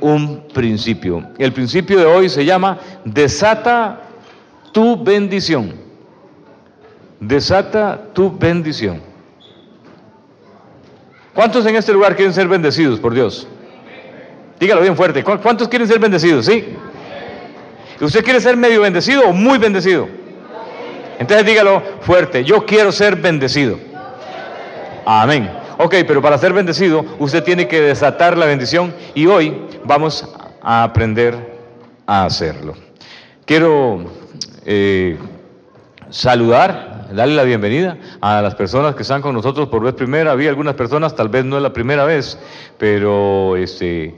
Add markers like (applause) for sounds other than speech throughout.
un principio. El principio de hoy se llama desata tu bendición. Desata tu bendición. ¿Cuántos en este lugar quieren ser bendecidos por Dios? Dígalo bien fuerte. ¿Cuántos quieren ser bendecidos? ¿Sí? ¿Usted quiere ser medio bendecido o muy bendecido? Entonces dígalo fuerte. Yo quiero ser bendecido. Amén. Ok, pero para ser bendecido usted tiene que desatar la bendición y hoy vamos a aprender a hacerlo. Quiero eh, saludar, darle la bienvenida a las personas que están con nosotros por vez primera. Había algunas personas, tal vez no es la primera vez, pero este,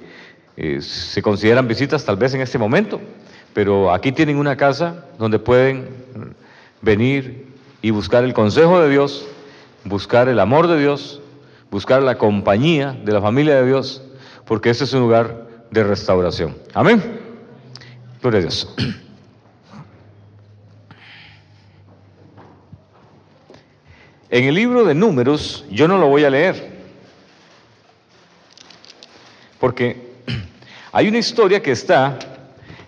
eh, se consideran visitas tal vez en este momento. Pero aquí tienen una casa donde pueden venir y buscar el consejo de Dios, buscar el amor de Dios, buscar la compañía de la familia de Dios, porque ese es un lugar de restauración. Amén. Gloria a Dios. En el libro de números, yo no lo voy a leer, porque hay una historia que está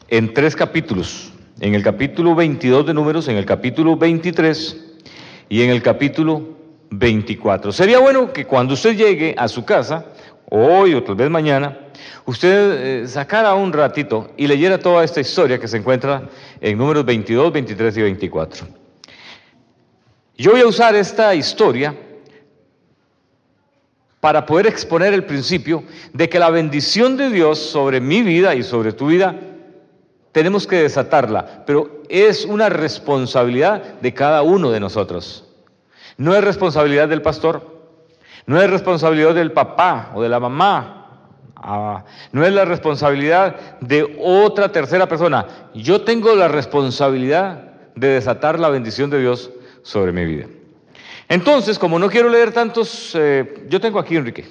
en tres capítulos, en el capítulo 22 de números, en el capítulo 23 y en el capítulo 24. Sería bueno que cuando usted llegue a su casa, hoy o tal vez mañana, usted eh, sacara un ratito y leyera toda esta historia que se encuentra en números 22, 23 y 24. Yo voy a usar esta historia para poder exponer el principio de que la bendición de Dios sobre mi vida y sobre tu vida tenemos que desatarla, pero es una responsabilidad de cada uno de nosotros. No es responsabilidad del pastor, no es responsabilidad del papá o de la mamá, ah, no es la responsabilidad de otra tercera persona. Yo tengo la responsabilidad de desatar la bendición de Dios sobre mi vida. Entonces, como no quiero leer tantos, eh, yo tengo aquí, Enrique.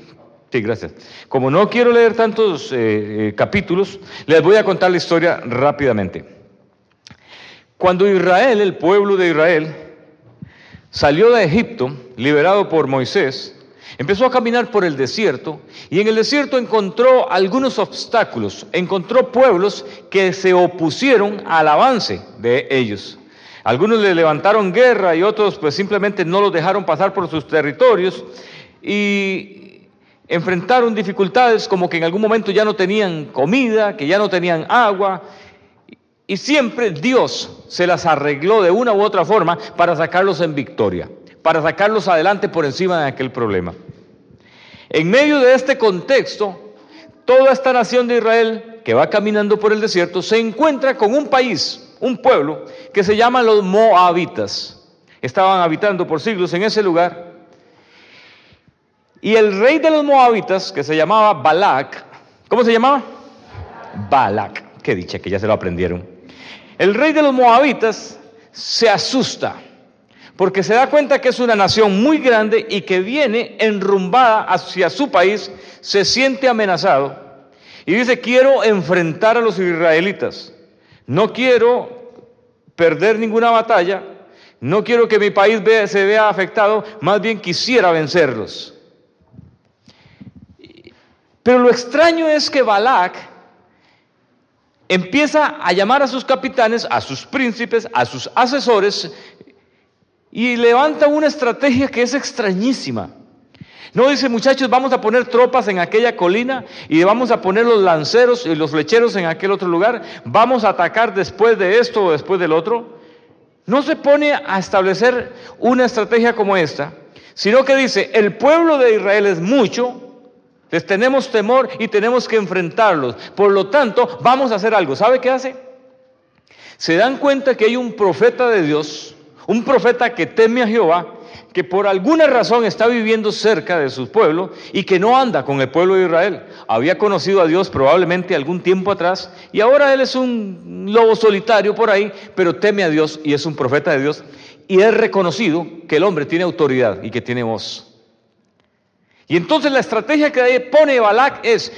Sí, gracias. Como no quiero leer tantos eh, eh, capítulos, les voy a contar la historia rápidamente. Cuando Israel, el pueblo de Israel, salió de Egipto, liberado por Moisés, empezó a caminar por el desierto y en el desierto encontró algunos obstáculos, encontró pueblos que se opusieron al avance de ellos. Algunos le levantaron guerra y otros pues simplemente no los dejaron pasar por sus territorios y enfrentaron dificultades como que en algún momento ya no tenían comida, que ya no tenían agua y siempre Dios se las arregló de una u otra forma para sacarlos en victoria, para sacarlos adelante por encima de aquel problema. En medio de este contexto, toda esta nación de Israel que va caminando por el desierto se encuentra con un país un pueblo que se llama los Moabitas. Estaban habitando por siglos en ese lugar. Y el rey de los Moabitas, que se llamaba Balak, ¿cómo se llamaba? Balak. Qué dicha que ya se lo aprendieron. El rey de los Moabitas se asusta porque se da cuenta que es una nación muy grande y que viene enrumbada hacia su país, se siente amenazado y dice, quiero enfrentar a los israelitas. No quiero perder ninguna batalla, no quiero que mi país se vea afectado, más bien quisiera vencerlos. Pero lo extraño es que Balak empieza a llamar a sus capitanes, a sus príncipes, a sus asesores, y levanta una estrategia que es extrañísima. No dice, muchachos, vamos a poner tropas en aquella colina y vamos a poner los lanceros y los flecheros en aquel otro lugar. Vamos a atacar después de esto o después del otro. No se pone a establecer una estrategia como esta, sino que dice, el pueblo de Israel es mucho, les tenemos temor y tenemos que enfrentarlos. Por lo tanto, vamos a hacer algo. ¿Sabe qué hace? Se dan cuenta que hay un profeta de Dios, un profeta que teme a Jehová, que por alguna razón está viviendo cerca de su pueblo y que no anda con el pueblo de Israel. Había conocido a Dios probablemente algún tiempo atrás y ahora él es un lobo solitario por ahí, pero teme a Dios y es un profeta de Dios y es reconocido que el hombre tiene autoridad y que tiene voz. Y entonces la estrategia que pone Balak es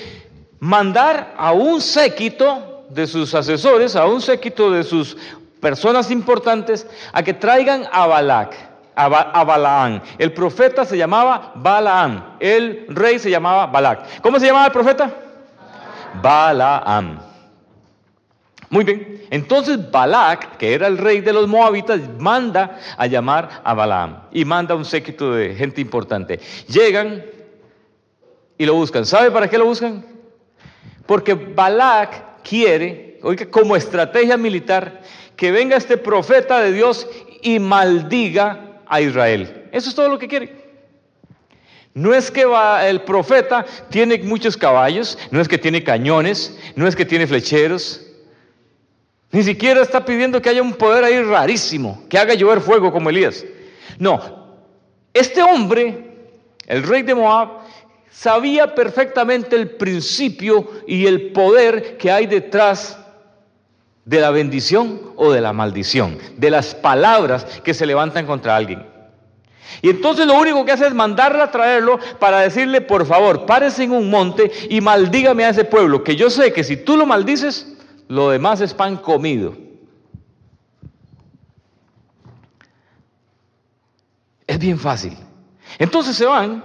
mandar a un séquito de sus asesores, a un séquito de sus personas importantes, a que traigan a Balak a, Balaán. El profeta se llamaba Balaán, el rey se llamaba Balac. ¿Cómo se llamaba el profeta? Balaam. Muy bien, entonces Balak, que era el rey de los moabitas, manda a llamar a Balaam y manda un séquito de gente importante. Llegan y lo buscan. ¿Sabe para qué lo buscan? Porque Balak quiere, oiga, como estrategia militar, que venga este profeta de Dios y maldiga a Israel. Eso es todo lo que quiere. No es que el profeta tiene muchos caballos, no es que tiene cañones, no es que tiene flecheros, ni siquiera está pidiendo que haya un poder ahí rarísimo, que haga llover fuego como Elías. No, este hombre, el rey de Moab, sabía perfectamente el principio y el poder que hay detrás de la bendición o de la maldición, de las palabras que se levantan contra alguien. Y entonces lo único que hace es mandarle a traerlo para decirle, por favor, párese en un monte y maldígame a ese pueblo, que yo sé que si tú lo maldices, lo demás es pan comido. Es bien fácil. Entonces se van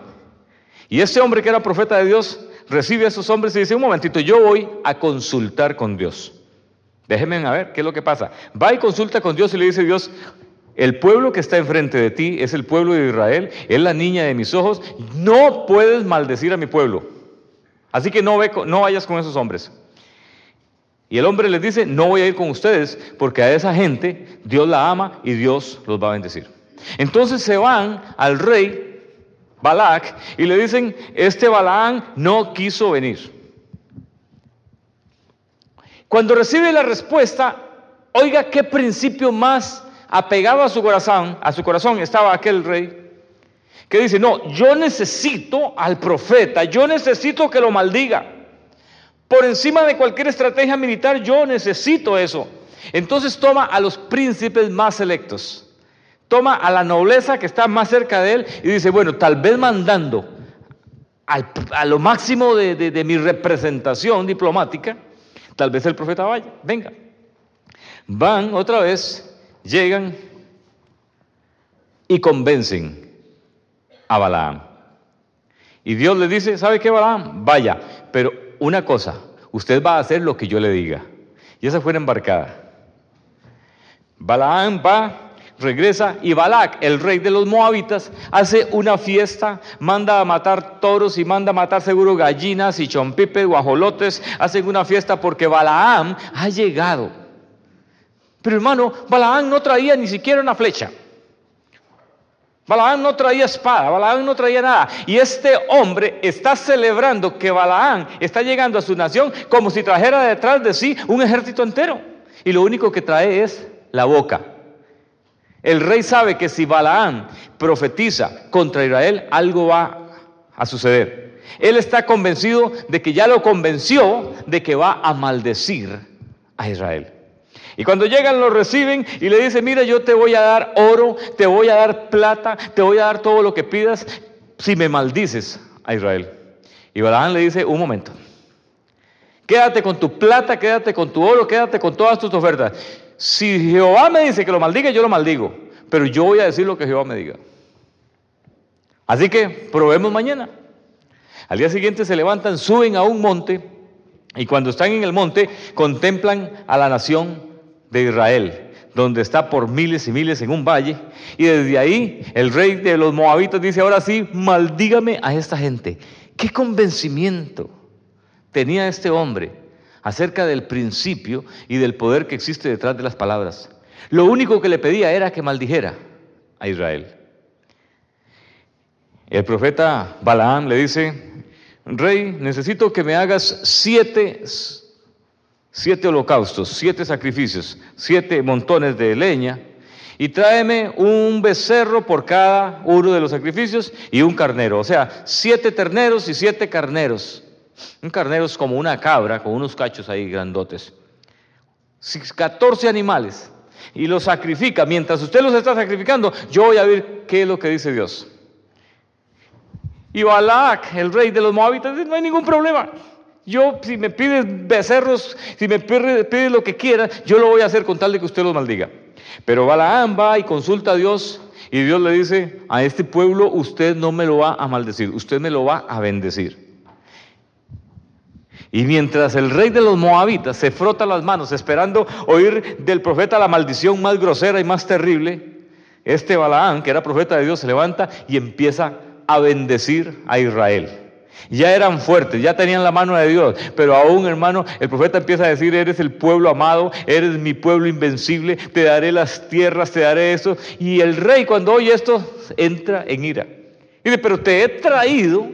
y este hombre que era profeta de Dios recibe a esos hombres y dice, un momentito, yo voy a consultar con Dios. Déjenme a ver qué es lo que pasa. Va y consulta con Dios y le dice Dios, el pueblo que está enfrente de ti es el pueblo de Israel, es la niña de mis ojos, no puedes maldecir a mi pueblo. Así que no, ve, no vayas con esos hombres. Y el hombre les dice, no voy a ir con ustedes porque a esa gente Dios la ama y Dios los va a bendecir. Entonces se van al rey Balak y le dicen, este Balaán no quiso venir. Cuando recibe la respuesta, oiga qué principio más apegado a su corazón, a su corazón estaba aquel rey, que dice, no, yo necesito al profeta, yo necesito que lo maldiga. Por encima de cualquier estrategia militar, yo necesito eso. Entonces toma a los príncipes más selectos, toma a la nobleza que está más cerca de él y dice, bueno, tal vez mandando a lo máximo de mi representación diplomática, Tal vez el profeta vaya, venga. Van otra vez, llegan y convencen a Balaam. Y Dios le dice, ¿sabe qué Balaam? Vaya, pero una cosa, usted va a hacer lo que yo le diga. Y esa fue una embarcada. Balaam va regresa y Balak, el rey de los moabitas, hace una fiesta, manda a matar toros y manda a matar seguro gallinas y chompipes, guajolotes, hacen una fiesta porque Balaam ha llegado. Pero hermano, Balaam no traía ni siquiera una flecha. Balaam no traía espada, Balaam no traía nada. Y este hombre está celebrando que Balaam está llegando a su nación como si trajera detrás de sí un ejército entero. Y lo único que trae es la boca. El rey sabe que si Balaán profetiza contra Israel, algo va a suceder. Él está convencido de que ya lo convenció de que va a maldecir a Israel. Y cuando llegan lo reciben y le dicen, mira, yo te voy a dar oro, te voy a dar plata, te voy a dar todo lo que pidas si me maldices a Israel. Y Balaán le dice, un momento, quédate con tu plata, quédate con tu oro, quédate con todas tus ofertas. Si Jehová me dice que lo maldiga, yo lo maldigo. Pero yo voy a decir lo que Jehová me diga. Así que probemos mañana. Al día siguiente se levantan, suben a un monte y cuando están en el monte contemplan a la nación de Israel, donde está por miles y miles en un valle. Y desde ahí el rey de los moabitas dice, ahora sí, maldígame a esta gente. ¿Qué convencimiento tenía este hombre acerca del principio y del poder que existe detrás de las palabras. Lo único que le pedía era que maldijera a Israel. El profeta Balaam le dice, rey, necesito que me hagas siete, siete holocaustos, siete sacrificios, siete montones de leña, y tráeme un becerro por cada uno de los sacrificios y un carnero, o sea, siete terneros y siete carneros. Un carnero es como una cabra con unos cachos ahí grandotes. 14 animales y los sacrifica. Mientras usted los está sacrificando, yo voy a ver qué es lo que dice Dios. Y Balak, el rey de los moabitas, dice, no hay ningún problema. Yo, si me pides becerros, si me pides, lo que quiera, yo lo voy a hacer con tal de que usted los maldiga. Pero Balaam va y consulta a Dios y Dios le dice, a este pueblo usted no me lo va a maldecir, usted me lo va a bendecir. Y mientras el rey de los moabitas se frota las manos esperando oír del profeta la maldición más grosera y más terrible, este Balaán, que era profeta de Dios, se levanta y empieza a bendecir a Israel. Ya eran fuertes, ya tenían la mano de Dios, pero aún hermano, el profeta empieza a decir, eres el pueblo amado, eres mi pueblo invencible, te daré las tierras, te daré eso. Y el rey cuando oye esto, entra en ira. Y dice, pero te he traído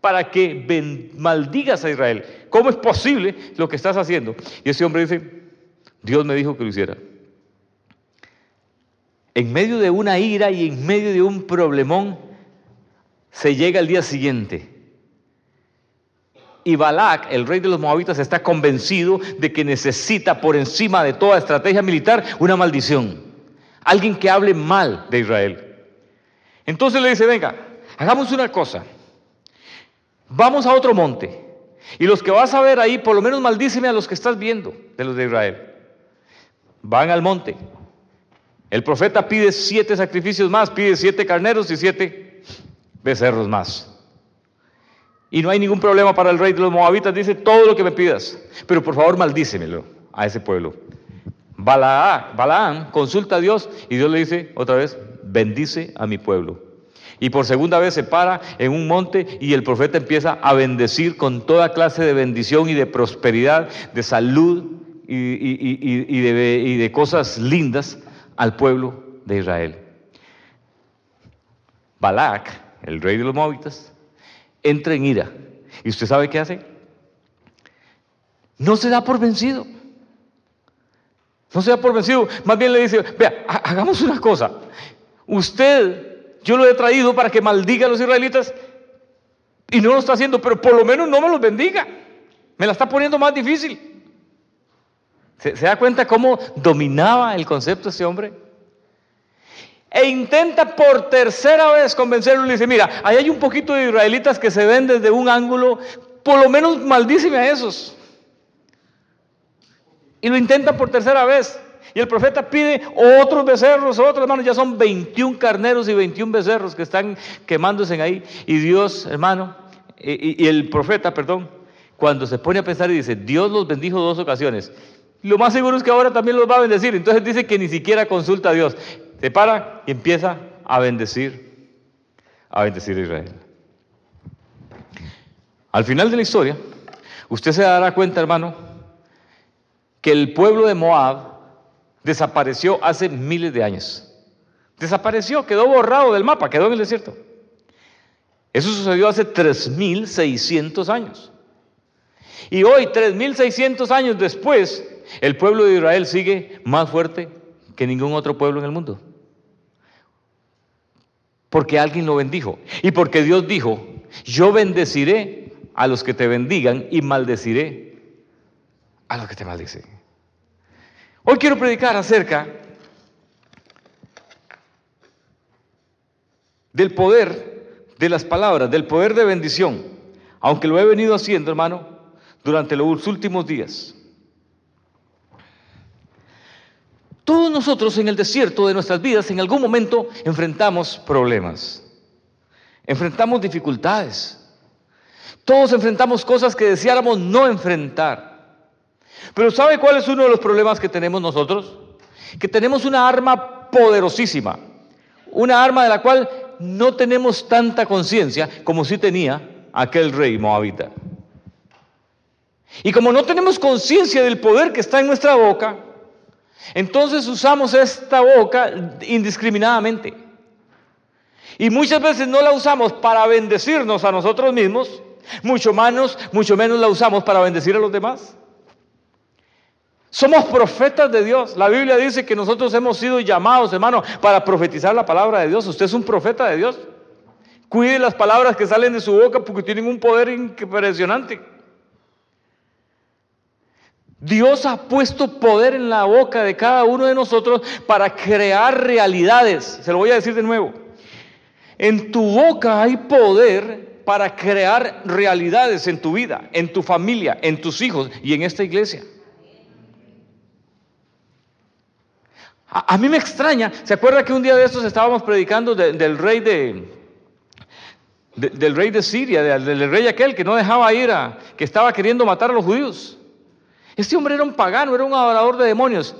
para que maldigas a Israel. ¿Cómo es posible lo que estás haciendo? Y ese hombre dice, Dios me dijo que lo hiciera. En medio de una ira y en medio de un problemón, se llega el día siguiente. Y Balak, el rey de los moabitas, está convencido de que necesita por encima de toda estrategia militar una maldición. Alguien que hable mal de Israel. Entonces le dice, venga, hagamos una cosa vamos a otro monte. Y los que vas a ver ahí, por lo menos maldíceme a los que estás viendo de los de Israel. Van al monte. El profeta pide siete sacrificios más, pide siete carneros y siete becerros más. Y no hay ningún problema para el rey de los moabitas, dice todo lo que me pidas, pero por favor maldícemelo a ese pueblo. Balaam consulta a Dios y Dios le dice otra vez, bendice a mi pueblo. Y por segunda vez se para en un monte y el profeta empieza a bendecir con toda clase de bendición y de prosperidad, de salud y, de, cosas lindas al pueblo de Israel. Balak, el rey de los moabitas, entra en ira. ¿Y usted sabe qué hace? No se da por vencido. No se da por vencido. Más bien le dice, vea, hagamos una cosa. Usted yo lo he traído para que maldiga a los israelitas y no lo está haciendo, pero por lo menos no me los bendiga. Me la está poniendo más difícil. ¿Se, da cuenta cómo dominaba el concepto ese hombre? E intenta por tercera vez convencerlo y le dice, mira, ahí hay un poquito de israelitas que se ven desde un ángulo, por lo menos maldíceme a esos. Y lo intenta por tercera vez. Y el profeta pide otros becerros, otros hermanos, ya son 21 carneros y 21 becerros que están quemándose ahí. Y Dios, hermano, y, el profeta, perdón, cuando se pone a pensar y dice, Dios los bendijo dos ocasiones, lo más seguro es que ahora también los va a bendecir. Entonces dice que ni siquiera consulta a Dios. Se para y empieza a bendecir, a bendecir a Israel. Al final de la historia, usted se dará cuenta, hermano, que el pueblo de Moab desapareció hace miles de años. Desapareció, quedó borrado del mapa, quedó en el desierto. Eso sucedió hace 3.600 años. Y hoy, 3.600 años después, el pueblo de Israel sigue más fuerte que ningún otro pueblo en el mundo. Porque alguien lo bendijo. Y porque Dios dijo, yo bendeciré a los que te bendigan y maldeciré a los que te maldicen. Hoy quiero predicar acerca del poder de las palabras, del poder de bendición, aunque lo he venido haciendo, hermano, durante los últimos días. Todos nosotros en el desierto de nuestras vidas en algún momento enfrentamos problemas, enfrentamos dificultades, todos enfrentamos cosas que deseáramos no enfrentar. Pero ¿sabe cuál es uno de los problemas que tenemos nosotros? Que tenemos una arma poderosísima, una arma de la cual no tenemos tanta conciencia como si tenía aquel rey moabita. Y como no tenemos conciencia del poder que está en nuestra boca, entonces usamos esta boca indiscriminadamente. Y muchas veces no la usamos para bendecirnos a nosotros mismos, mucho menos, mucho menos la usamos para bendecir a los demás. Somos profetas de Dios. La Biblia dice que nosotros hemos sido llamados, hermano, para profetizar la palabra de Dios. Usted es un profeta de Dios. Cuide las palabras que salen de su boca porque tienen un poder impresionante. Dios ha puesto poder en la boca de cada uno de nosotros para crear realidades. Se lo voy a decir de nuevo. En tu boca hay poder para crear realidades en tu vida, en tu familia, en tus hijos y en esta iglesia. A, mí me extraña, ¿se acuerda que un día de estos estábamos predicando del rey de, del rey de Siria, del, rey aquel que no dejaba ir a, que estaba queriendo matar a los judíos. Este hombre era un pagano, era un adorador de demonios,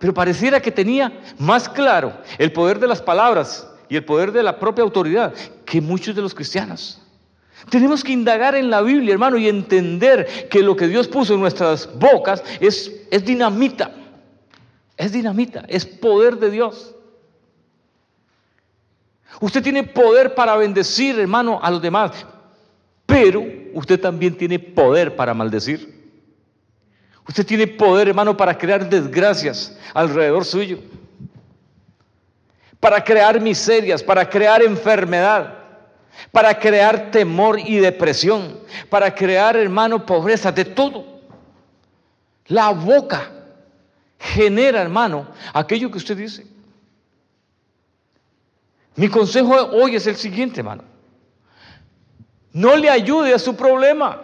pero pareciera que tenía más claro el poder de las palabras y el poder de la propia autoridad que muchos de los cristianos. Tenemos que indagar en la Biblia, hermano, y entender que lo que Dios puso en nuestras bocas es, es dinamita. Es dinamita, es poder de Dios. Usted tiene poder para bendecir, hermano, a los demás, pero usted también tiene poder para maldecir. Usted tiene poder, hermano, para crear desgracias alrededor suyo, para crear miserias, para crear enfermedad, para crear temor y depresión, para crear, hermano, pobreza, de todo. La boca genera, hermano, aquello que usted dice. Mi consejo hoy es el siguiente, hermano. No le ayude a su problema.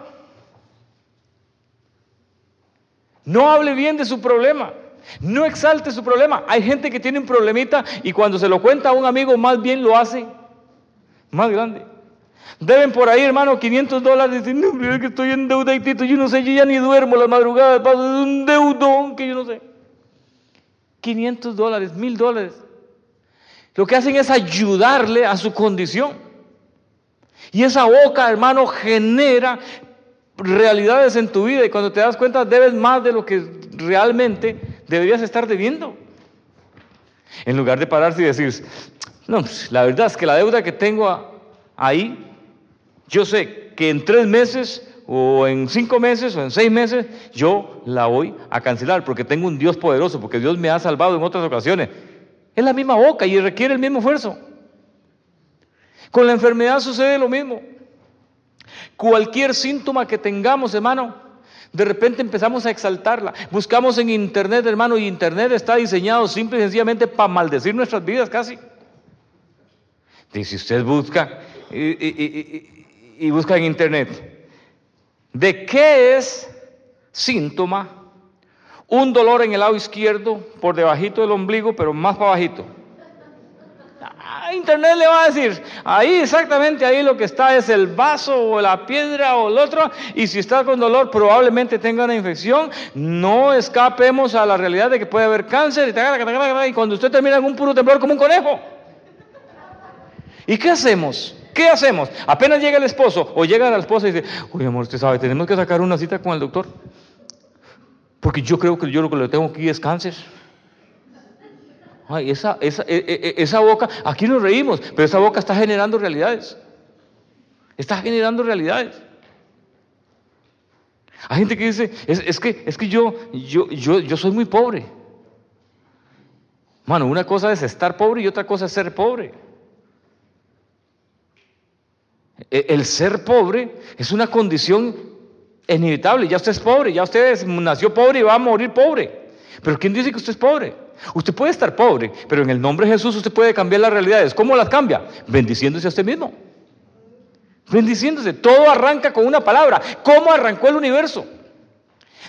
No hable bien de su problema. No exalte su problema. Hay gente que tiene un problemita y cuando se lo cuenta a un amigo, más bien lo hace más grande. Deben por ahí, hermano, 500 dólares. No, que estoy en deuda, yo no sé, yo ya ni duermo las madrugadas, paso un deudón que yo no sé. 500 dólares, 1000 dólares. Lo que hacen es ayudarle a su condición. Y esa boca, hermano, genera realidades en tu vida y cuando te das cuenta debes más de lo que realmente deberías estar debiendo. En lugar de pararse y decir, no, pues, la verdad es que la deuda que tengo ahí, yo sé que en tres meses o en cinco meses o en seis meses yo la voy a cancelar porque tengo un Dios poderoso, porque Dios me ha salvado en otras ocasiones. Es la misma boca y requiere el mismo esfuerzo. Con la enfermedad sucede lo mismo. Cualquier síntoma que tengamos, hermano, de repente empezamos a exaltarla. Buscamos en internet, hermano, y internet está diseñado simple y sencillamente para maldecir nuestras vidas casi. Si usted busca y, busca en internet, ¿de qué es síntoma un dolor en el lado izquierdo, por debajito del ombligo, pero más para bajito. Ah, internet le va a decir, ahí exactamente ahí lo que está es el vaso o la piedra o el otro, y si está con dolor probablemente tenga una infección, no escapemos a la realidad de que puede haber cáncer y, cuando usted termina en un puro temblor como un conejo. ¿Y qué hacemos? ¿Qué hacemos? Apenas llega el esposo o llega la esposa y dice, oye amor, usted sabe, tenemos que sacar una cita con el doctor. Porque yo creo que yo lo que le tengo aquí es cáncer. Ay, esa, esa, e, e, e, esa boca, aquí nos reímos, pero esa boca está generando realidades. Está generando realidades. Hay gente que dice, es, que, es que yo, yo, yo, yo soy muy pobre. Mano, una cosa es estar pobre y otra cosa es ser pobre. El ser pobre es una condición inevitable, ya usted es pobre, ya usted nació pobre y va a morir pobre. Pero ¿quién dice que usted es pobre? Usted puede estar pobre, pero en el nombre de Jesús usted puede cambiar las realidades. ¿Cómo las cambia? Bendiciéndose a usted mismo. Bendiciéndose. Todo arranca con una palabra. ¿Cómo arrancó el universo?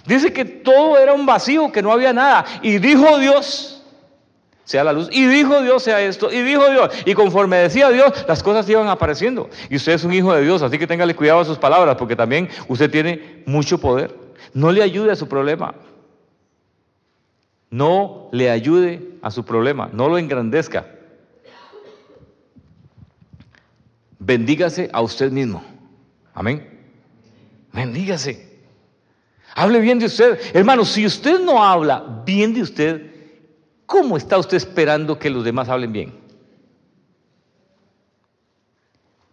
Dice que todo era un vacío, que no había nada. Y dijo Dios, sea la luz. Y dijo Dios, sea esto. Y dijo Dios. Y conforme decía Dios, las cosas iban apareciendo. Y usted es un hijo de Dios, así que téngale cuidado a sus palabras, porque también usted tiene mucho poder. No le ayude a su problema. No le ayude a su problema. No lo engrandezca. Bendígase a usted mismo. Amén. Bendígase. Hable bien de usted. Hermano, si usted no habla bien de usted, ¿Cómo está usted esperando que los demás hablen bien?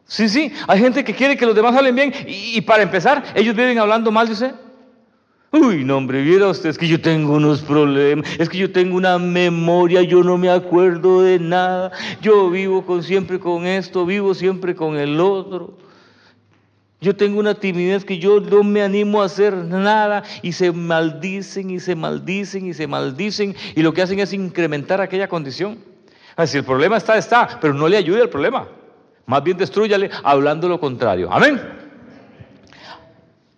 Sí, sí, hay gente que quiere que los demás hablen bien y, para empezar, ellos viven hablando mal de usted. Uy, no, hombre, viera usted, es que yo tengo unos problemas, es que yo tengo una memoria, yo no me acuerdo de nada, yo vivo con, siempre con esto, vivo siempre con el otro. Yo tengo una timidez que yo no me animo a hacer nada y se maldicen y se maldicen y se maldicen y lo que hacen es incrementar aquella condición. Si el problema está, está, pero no le ayude al problema. Más bien destruyale hablando lo contrario. Amén.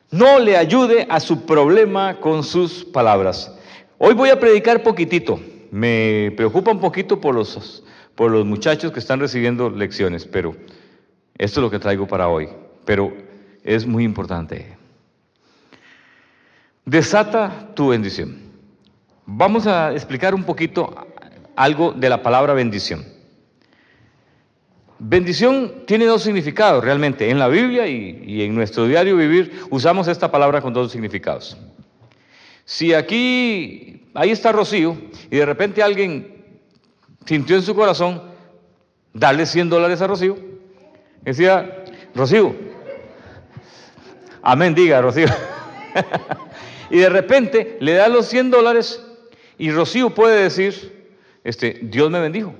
No le ayude a su problema con sus palabras. Hoy voy a predicar poquitito. Me preocupa un poquito por los, por los muchachos que están recibiendo lecciones, pero Esto es lo que traigo para hoy, pero es muy importante. Desata tu bendición. Vamos a explicar un poquito algo de la palabra bendición. Bendición tiene dos significados realmente. En la Biblia y, en nuestro diario vivir usamos esta palabra con dos significados. Si aquí, ahí está Rocío y de repente alguien sintió en su corazón darle 100 dólares a Rocío, decía, Rocío, amén, diga Rocío. (laughs) y de repente le da los 100 dólares y Rocío puede decir, este, Dios me bendijo.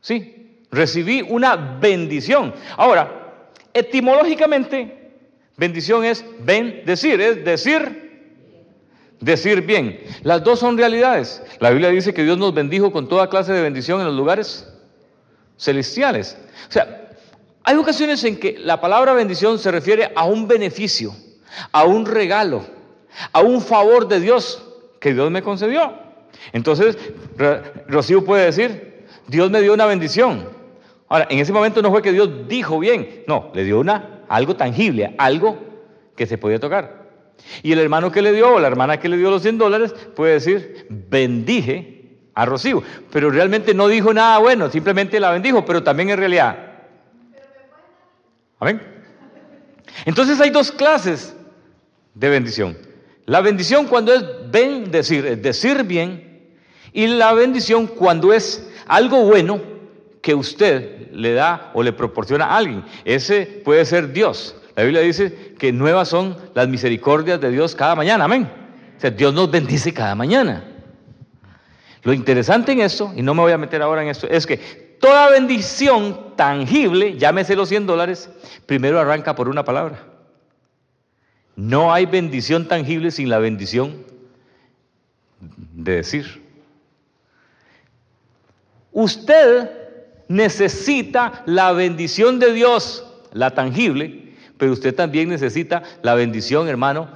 Sí, recibí una bendición. Ahora, etimológicamente, bendición es bendecir, es decir, decir bien. Las dos son realidades. La Biblia dice que Dios nos bendijo con toda clase de bendición en los lugares celestiales. O sea, hay ocasiones en que la palabra bendición se refiere a un beneficio, a un regalo, a un favor de Dios que Dios me concedió. Entonces, Rocío puede decir, Dios me dio una bendición. Ahora, en ese momento no fue que Dios dijo bien, no, le dio una, algo tangible, algo que se podía tocar. Y el hermano que le dio, o la hermana que le dio los 100 dólares, puede decir, bendije a Rocío. Pero realmente no dijo nada bueno, simplemente la bendijo, pero también en realidad. Amén. Entonces hay dos clases de bendición. La bendición cuando es bendecir, es decir bien, y la bendición cuando es algo bueno que usted le da o le proporciona a alguien. Ese puede ser Dios. La Biblia dice que nuevas son las misericordias de Dios cada mañana. Amén. O sea, Dios nos bendice cada mañana. Lo interesante en esto, y no me voy a meter ahora en esto, es que toda bendición tangible, llámese los 100 dólares, primero arranca por una palabra. No hay bendición tangible sin la bendición de decir. Usted necesita la bendición de Dios, la tangible, pero usted también necesita la bendición, hermano,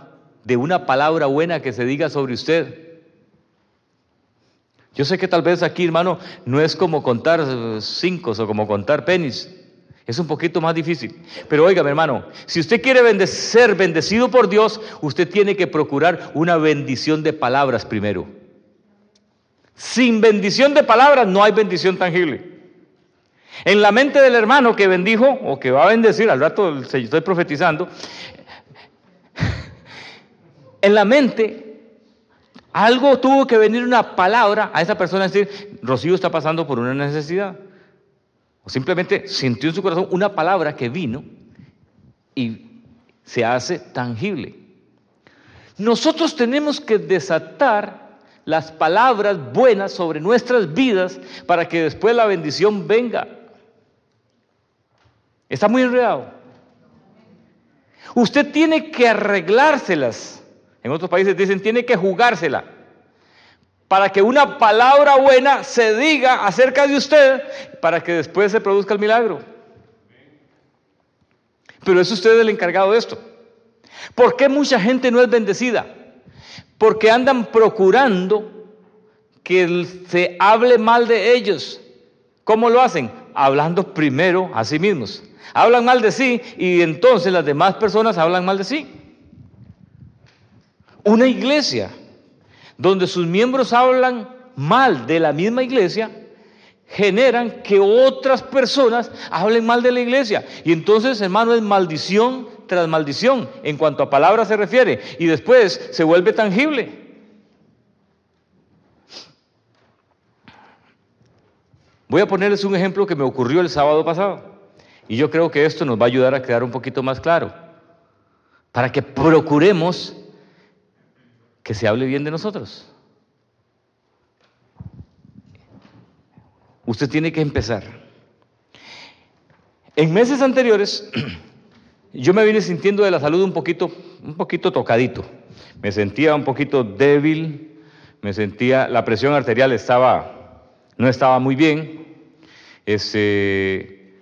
de una palabra buena que se diga sobre usted. Yo sé que tal vez aquí, hermano, no es como contar cinco o como contar penis. Es un poquito más difícil. Pero oiga, mi hermano, si usted quiere ser bendecido por Dios, usted tiene que procurar una bendición de palabras primero. Sin bendición de palabras no hay bendición tangible. En la mente del hermano que bendijo o que va a bendecir, al rato estoy profetizando, (laughs) en la mente algo tuvo que venir una palabra a esa persona decir, Rocío está pasando por una necesidad simplemente sintió en su corazón una palabra que vino y se hace tangible. Nosotros tenemos que desatar las palabras buenas sobre nuestras vidas para que después la bendición venga. Está muy enredado. Usted tiene que arreglárselas. En otros países dicen, tiene que jugársela para que una palabra buena se diga acerca de usted, para que después se produzca el milagro. Pero es usted el encargado de esto. ¿Por qué mucha gente no es bendecida? Porque andan procurando que se hable mal de ellos. ¿Cómo lo hacen? Hablando primero a sí mismos. Hablan mal de sí y entonces las demás personas hablan mal de sí. Una iglesia donde sus miembros hablan mal de la misma iglesia, generan que otras personas hablen mal de la iglesia. Y entonces, hermano, es maldición tras maldición en cuanto a palabras se refiere. Y después se vuelve tangible. Voy a ponerles un ejemplo que me ocurrió el sábado pasado. Y yo creo que esto nos va a ayudar a quedar un poquito más claro. Para que procuremos que se hable bien de nosotros. Usted tiene que empezar. En meses anteriores, (clears throat) yo me vine sintiendo de la salud un poquito, un poquito tocadito. Me sentía un poquito débil, me sentía, la presión arterial estaba, no estaba muy bien, este,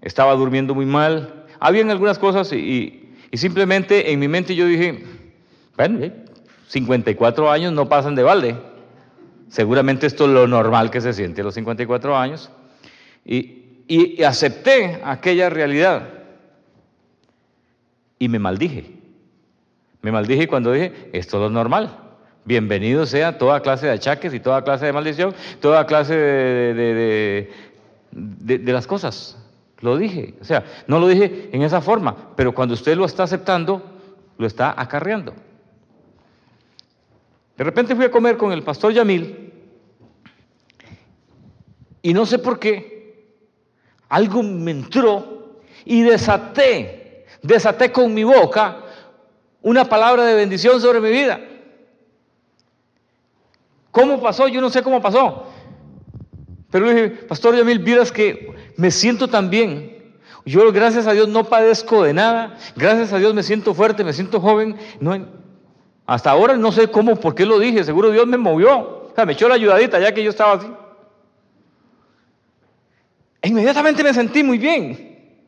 estaba durmiendo muy mal. Habían algunas cosas y, y simplemente en mi mente yo dije, bueno, 54 años no pasan de balde. Seguramente esto es lo normal que se siente a los 54 años. Y y acepté aquella realidad. Y me maldije. Me maldije cuando dije, esto es lo normal. Bienvenido sea toda clase de achaques y toda clase de maldición, toda clase de, de, las cosas. Lo dije. O sea, no lo dije en esa forma, pero cuando usted lo está aceptando, lo está acarreando. De repente fui a comer con el pastor Yamil y no sé por qué, algo me entró y desaté, desaté con mi boca una palabra de bendición sobre mi vida. ¿Cómo pasó? Yo no sé cómo pasó. Pero le dije, Pastor Yamil, vieras que me siento tan bien. Yo, gracias a Dios, no padezco de nada. Gracias a Dios me siento fuerte, me siento joven. No, hasta ahora no sé cómo, por qué lo dije. Seguro Dios me movió. O sea, me echó la ayudadita ya que yo estaba así. E inmediatamente me sentí muy bien.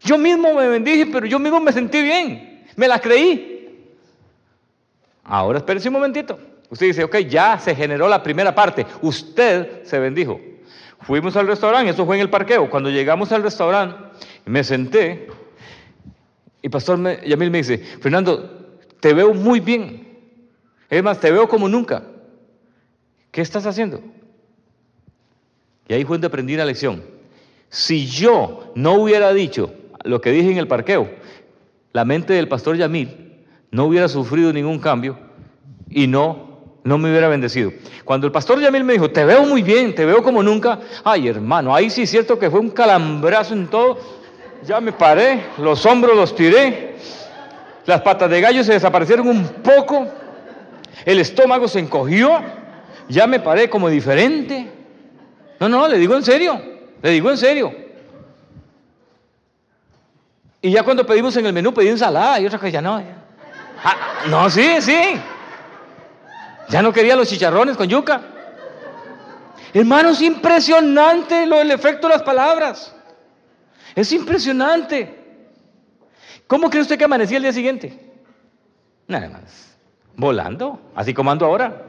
Yo mismo me bendije, pero yo mismo me sentí bien. Me la creí. Ahora espérese un momentito. Usted dice, ok, ya se generó la primera parte. Usted se bendijo. Fuimos al restaurante, eso fue en el parqueo. Cuando llegamos al restaurante, me senté y Pastor Yamil me dice, Fernando, te veo muy bien. Es más, te veo como nunca. ¿Qué estás haciendo? Y ahí fue donde aprendí la lección. Si yo no hubiera dicho lo que dije en el parqueo, la mente del pastor Yamil no hubiera sufrido ningún cambio y no no me hubiera bendecido. Cuando el pastor Yamil me dijo, te veo muy bien, te veo como nunca, ay hermano, ahí sí es cierto que fue un calambrazo en todo, ya me paré, los hombros los tiré, las patas de gallo se desaparecieron un poco, el estómago se encogió, ya me paré como diferente. No, no, le digo en serio, le digo en serio. Y ya cuando pedimos en el menú pedí ensalada y otra cosa, ya no. Ah, no, sí, sí. Ya no quería los chicharrones con yuca. Hermano, es impresionante lo, el efecto de las palabras. Es impresionante. ¿Cómo cree usted que amanecí el día siguiente? Nada más. Volando, así como ando ahora.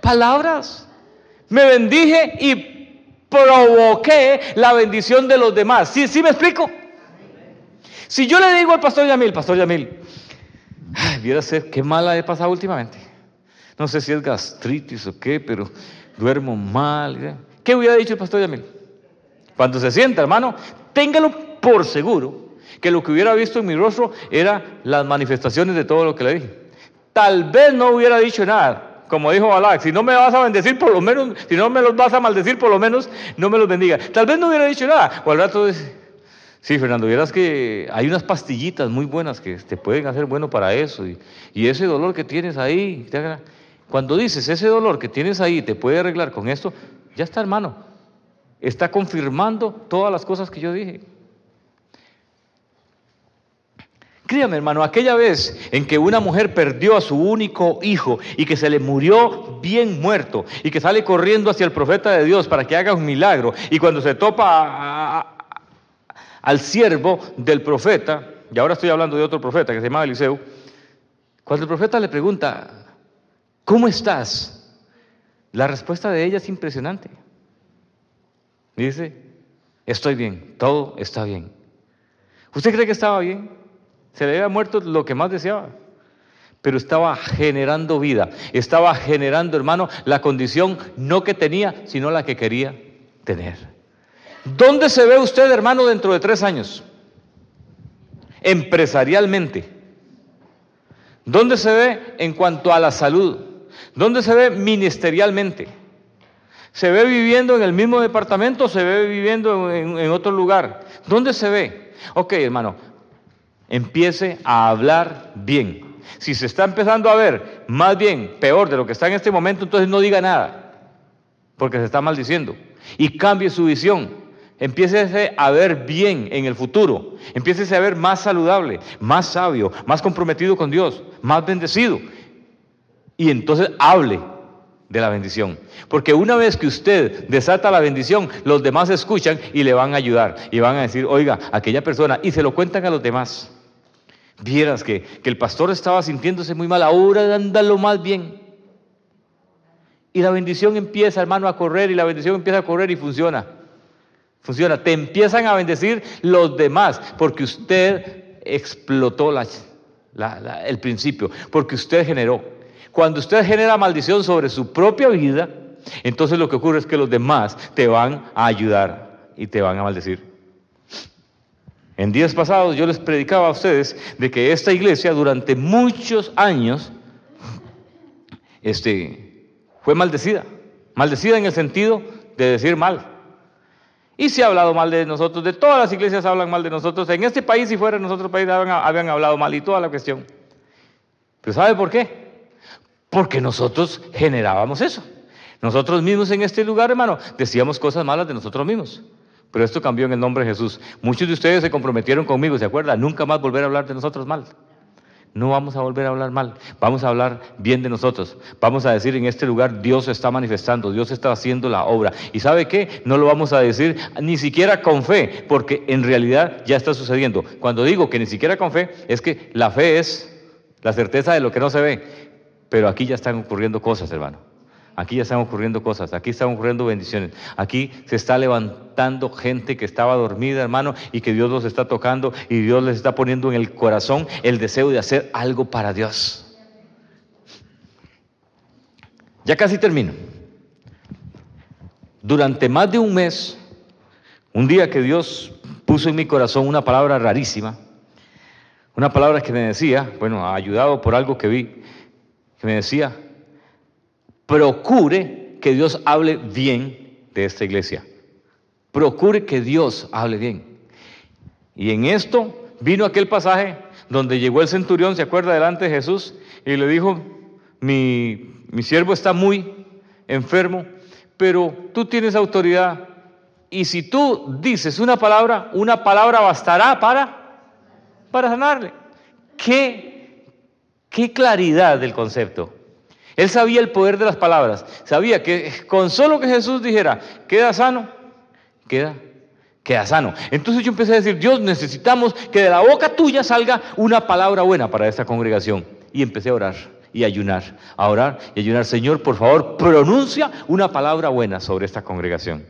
Palabras. Me bendije y provoqué la bendición de los demás. ¿Sí, sí me explico? Si yo le digo al pastor Yamil, pastor Yamil, Ay, viera ser qué mala he pasado últimamente. No sé si es gastritis o qué, pero duermo mal. ¿Qué hubiera dicho el pastor Yamil? Cuando se sienta, hermano, téngalo por seguro que lo que hubiera visto en mi rostro era las manifestaciones de todo lo que le dije. Tal vez no hubiera dicho nada, como dijo Balak, si no me vas a bendecir, por lo menos, si no me los vas a maldecir, por lo menos no me los bendiga. Tal vez no hubiera dicho nada, o al rato Sí, Fernando, vieras que hay unas pastillitas muy buenas que te pueden hacer bueno para eso. Y, ese dolor que tienes ahí, cuando dices ese dolor que tienes ahí te puede arreglar con esto, ya está, hermano. Está confirmando todas las cosas que yo dije. Créame, hermano, aquella vez en que una mujer perdió a su único hijo y que se le murió bien muerto y que sale corriendo hacia el profeta de Dios para que haga un milagro y cuando se topa al siervo del profeta, y ahora estoy hablando de otro profeta que se llama Eliseo, cuando el profeta le pregunta, ¿cómo estás? La respuesta de ella es impresionante. Dice, estoy bien, todo está bien. ¿Usted cree que estaba bien? Se le había muerto lo que más deseaba. Pero estaba generando vida, estaba generando, hermano, la condición no que tenía, sino la que quería tener. ¿Dónde se ve usted, hermano, dentro de tres años? Empresarialmente. ¿Dónde se ve en cuanto a la salud? ¿Dónde se ve ministerialmente? ¿Se ve viviendo en el mismo departamento o se ve viviendo en, en otro lugar? ¿Dónde se ve? Ok, hermano, empiece a hablar bien. Si se está empezando a ver más bien peor de lo que está en este momento, entonces no diga nada, porque se está maldiciendo. Y cambie su visión. Empiece a ver bien en el futuro. Empiece a ver más saludable, más sabio, más comprometido con Dios, más bendecido. Y entonces hable de la bendición. Porque una vez que usted desata la bendición, los demás escuchan y le van a ayudar. Y van a decir, oiga, aquella persona, y se lo cuentan a los demás. Vieras que, que el pastor estaba sintiéndose muy mal, ahora anda lo más bien. Y la bendición empieza, hermano, a correr y la bendición empieza a correr y funciona. Funciona. Te empiezan a bendecir los demás porque usted explotó el principio, porque usted generó. Cuando usted genera maldición sobre su propia vida, entonces lo que ocurre es que los demás te van a ayudar y te van a maldecir. En días pasados yo les predicaba a ustedes de que esta iglesia durante muchos años este, fue maldecida. Maldecida en el sentido de decir mal. Y se ha hablado mal de nosotros, de todas las iglesias hablan mal de nosotros. En este país y fuera de nuestro país habían, hablado mal y toda la cuestión. Pero ¿sabe por qué? Porque nosotros generábamos eso. Nosotros mismos en este lugar, hermano, decíamos cosas malas de nosotros mismos. Pero esto cambió en el nombre de Jesús. Muchos de ustedes se comprometieron conmigo, ¿se acuerdan? Nunca más volver a hablar de nosotros mal. No vamos a volver a hablar mal, vamos a hablar bien de nosotros. Vamos a decir en este lugar Dios está manifestando, Dios está haciendo la obra. ¿Y sabe qué? No lo vamos a decir ni siquiera con fe, porque en realidad ya está sucediendo. Cuando digo que ni siquiera con fe, es que la fe es la certeza de lo que no se ve. Pero aquí ya están ocurriendo cosas, hermano. Aquí ya están ocurriendo cosas, aquí están ocurriendo bendiciones. Aquí se está levantando gente que estaba dormida, hermano, y que Dios los está tocando y Dios les está poniendo en el corazón el deseo de hacer algo para Dios. Ya casi termino. Durante más de un mes, un día que Dios puso en mi corazón una palabra rarísima, una palabra que me decía, bueno, ayudado por algo que vi, que me decía, procure que Dios hable bien de esta iglesia. Procure que Dios hable bien. Y en esto vino aquel pasaje donde llegó el centurión, se acuerda, delante de Jesús y le dijo, mi, mi siervo está muy enfermo, pero tú tienes autoridad y si tú dices una palabra, una palabra bastará para, para sanarle. ¿Qué, qué claridad del concepto? Él sabía el poder de las palabras, sabía que con solo que Jesús dijera, queda sano, queda, queda sano. Entonces yo empecé a decir, Dios, necesitamos que de la boca tuya salga una palabra buena para esta congregación. Y empecé a orar y ayunar, a orar y ayunar. Señor, por favor, pronuncia una palabra buena sobre esta congregación.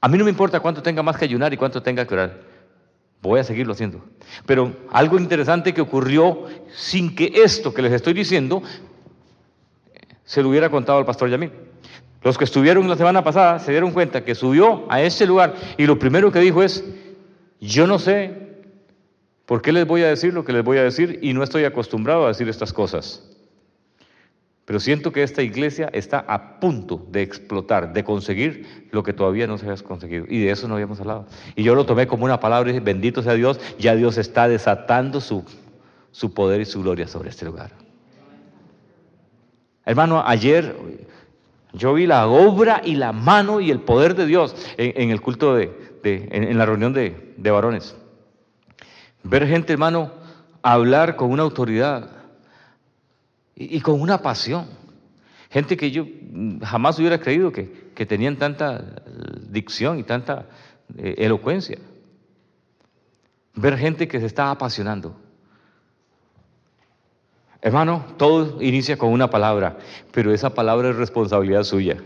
A mí no me importa cuánto tenga más que ayunar y cuánto tenga que orar. Voy a seguirlo haciendo. Pero algo interesante que ocurrió sin que esto que les estoy diciendo se lo hubiera contado al pastor Yamil. Los que estuvieron la semana pasada se dieron cuenta que subió a este lugar y lo primero que dijo es, yo no sé por qué les voy a decir lo que les voy a decir y no estoy acostumbrado a decir estas cosas. Pero siento que esta iglesia está a punto de explotar, de conseguir lo que todavía no se ha conseguido. Y de eso no habíamos hablado. Y yo lo tomé como una palabra y dije, bendito sea Dios, ya Dios está desatando su, su poder y su gloria sobre este lugar. Hermano, ayer yo vi la obra y la mano y el poder de Dios en, el culto de, en, la reunión de, varones. Ver gente, hermano, hablar con una autoridad y, con una pasión. Gente que yo jamás hubiera creído que, que tenían tanta dicción y tanta eh, elocuencia. Ver gente que se está apasionando. Hermano, todo inicia con una palabra, pero esa palabra es responsabilidad suya.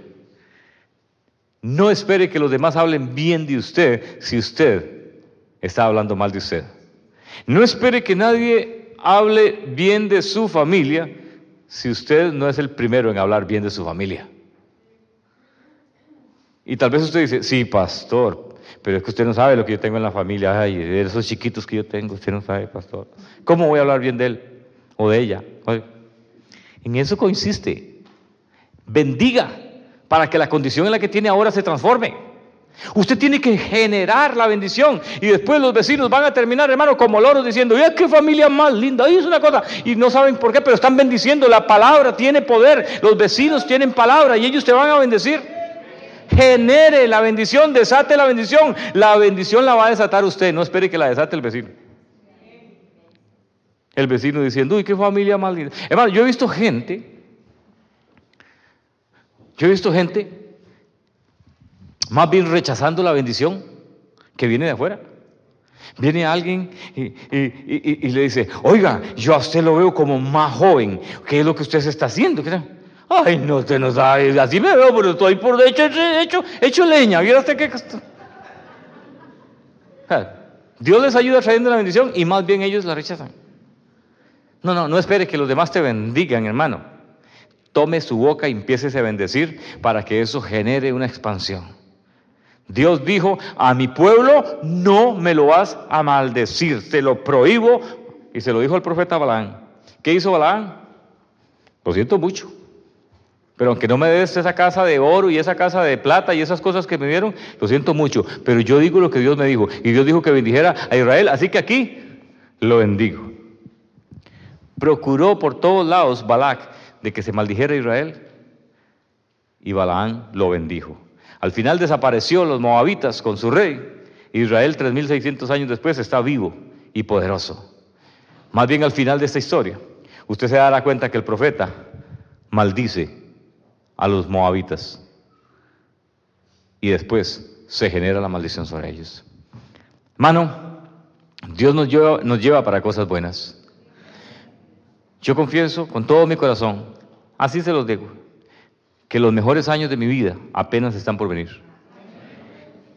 No espere que los demás hablen bien de usted si usted está hablando mal de usted. No espere que nadie hable bien de su familia si usted no es el primero en hablar bien de su familia. Y tal vez usted dice, sí, pastor, pero es que usted no sabe lo que yo tengo en la familia, ay, de esos chiquitos que yo tengo, usted no sabe, pastor. ¿Cómo voy a hablar bien de él? O de ella. En eso consiste. Bendiga para que la condición en la que tiene ahora se transforme. Usted tiene que generar la bendición y después los vecinos van a terminar, hermano, como loros diciendo, ¡ya qué familia más linda! Es una cosa. Y no saben por qué, pero están bendiciendo. La palabra tiene poder. Los vecinos tienen palabra y ellos te van a bendecir. Genere la bendición, desate la bendición. La bendición la va a desatar usted. No espere que la desate el vecino. El vecino diciendo, uy, qué familia linda. Hermano, yo he visto gente, yo he visto gente más bien rechazando la bendición que viene de afuera. Viene alguien y, le dice, oiga, yo a usted lo veo como más joven, ¿qué es lo que usted se está haciendo? Ay, no, usted no sabe, así me veo, pero estoy por hecho, hecho, hecho leña. ¿Vieron usted qué? Dios les ayuda trayendo la bendición y más bien ellos la rechazan. No, no, no espere que los demás te bendigan, hermano. Tome su boca y empiece a bendecir para que eso genere una expansión. Dios dijo, a mi pueblo no me lo vas a maldecir, te lo prohíbo. Y se lo dijo al profeta Balaán. ¿Qué hizo Balaán? Lo siento mucho. Pero aunque no me des esa casa de oro y esa casa de plata y esas cosas que me dieron, lo siento mucho. Pero yo digo lo que Dios me dijo. Y Dios dijo que bendijera a Israel. Así que aquí lo bendigo. Procuró por todos lados Balac de que se maldijera Israel. Y Balaán lo bendijo. Al final desapareció los moabitas con su rey. Israel 3.600 años después está vivo y poderoso. Más bien al final de esta historia, usted se dará cuenta que el profeta maldice a los moabitas y después se genera la maldición sobre ellos. Mano, Dios nos lleva para cosas buenas. Yo confieso con todo mi corazón, así se los digo, que los mejores años de mi vida apenas están por venir.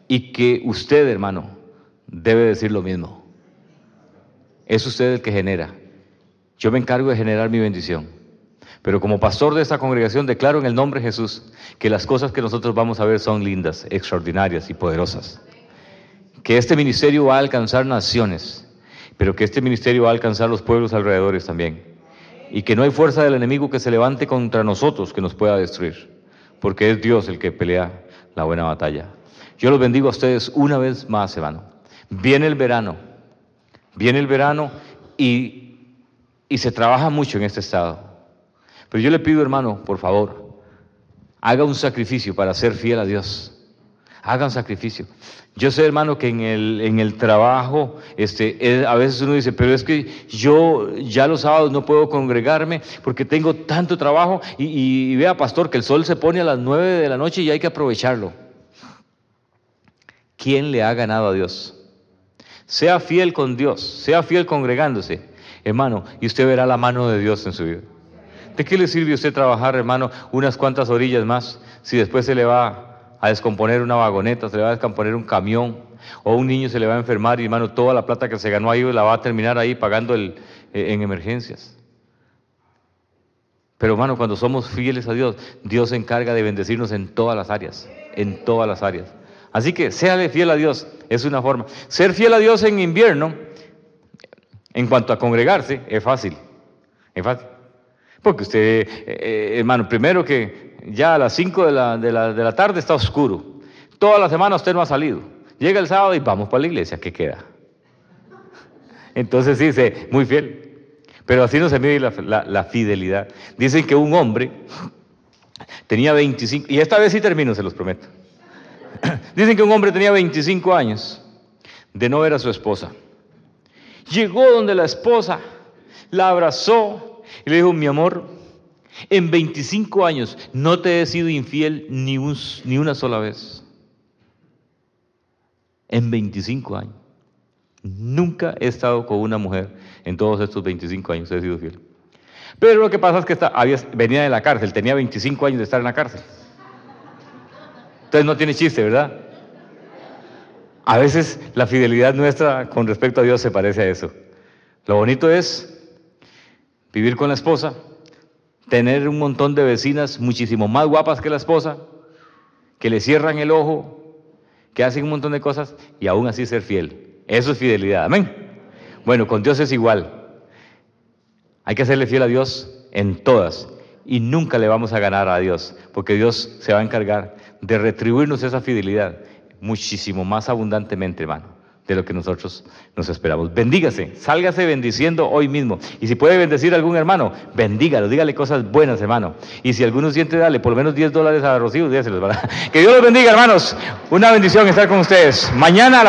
Y que usted, hermano, debe decir lo mismo. Es usted el que genera. Yo me encargo de generar mi bendición. Pero como pastor de esta congregación declaro en el nombre de Jesús que las cosas que nosotros vamos a ver son lindas, extraordinarias y poderosas. Que este ministerio va a alcanzar naciones, pero que este ministerio va a alcanzar los pueblos alrededores también y que no hay fuerza del enemigo que se levante contra nosotros que nos pueda destruir, porque es Dios el que pelea la buena batalla. Yo los bendigo a ustedes una vez más, hermano. Viene el verano, viene el verano y, y se trabaja mucho en este estado. Pero yo le pido, hermano, por favor, haga un sacrificio para ser fiel a Dios. Haga un sacrificio. Yo sé, hermano, que en el, en el trabajo, este, a veces uno dice, pero es que yo ya los sábados no puedo congregarme porque tengo tanto trabajo y, vea, pastor, que el sol se pone a las nueve de la noche y hay que aprovecharlo. ¿Quién le ha ganado a Dios? Sea fiel con Dios, sea fiel congregándose, hermano, y usted verá la mano de Dios en su vida. ¿De qué le sirve a usted trabajar, hermano, unas cuantas orillas más si después se le va a descomponer una vagoneta, se le va a descomponer un camión, o un niño se le va a enfermar y hermano, toda la plata que se ganó ahí la va a terminar ahí pagando eh, en emergencias. Pero hermano, cuando somos fieles a Dios, Dios se encarga de bendecirnos en todas las áreas, en todas las áreas. Así que séale fiel a Dios, es una forma. Ser fiel a Dios en invierno, en cuanto a congregarse, es fácil, es fácil. Porque usted, eh, hermano, primero que ya a las 5 de la, de, la, de la tarde está oscuro. Toda la semana usted no ha salido. Llega el sábado y vamos para la iglesia, ¿qué queda? Entonces dice, muy fiel. Pero así no se mide la, la, fidelidad. Dicen que un hombre tenía 25, y esta vez sí termino, se los prometo. (clears throat) Dicen que un hombre tenía 25 años de no ver a su esposa. Llegó donde la esposa, la abrazó y le dijo, mi amor, en 25 años no te he sido infiel ni, ni una sola vez. En 25 años. Nunca he estado con una mujer en todos estos 25 años, he sido fiel. Pero lo que pasa es que venía de la cárcel, tenía 25 años de estar en la cárcel. Entonces no tiene chiste, ¿verdad? A veces la fidelidad nuestra con respecto a Dios se parece a eso. Lo bonito es vivir con la esposa, tener un montón de vecinas muchísimo más guapas que la esposa, que le cierran el ojo, que hacen un montón de cosas y aún así ser fiel. Eso es fidelidad. Amén. Bueno, con Dios es igual. Hay que hacerle fiel a Dios en todas y nunca le vamos a ganar a Dios, porque Dios se va a encargar de retribuirnos esa fidelidad muchísimo más abundantemente, hermano de lo que nosotros nos esperamos. Bendígase, sálgase bendiciendo hoy mismo. Y si puede bendecir a algún hermano, bendígalo, dígale cosas buenas, hermano. Y si alguno siente dale por lo menos 10 dólares a Rocío, dígaselos, ¿verdad? (laughs) Que Dios los bendiga, hermanos. Una bendición estar con ustedes. Mañana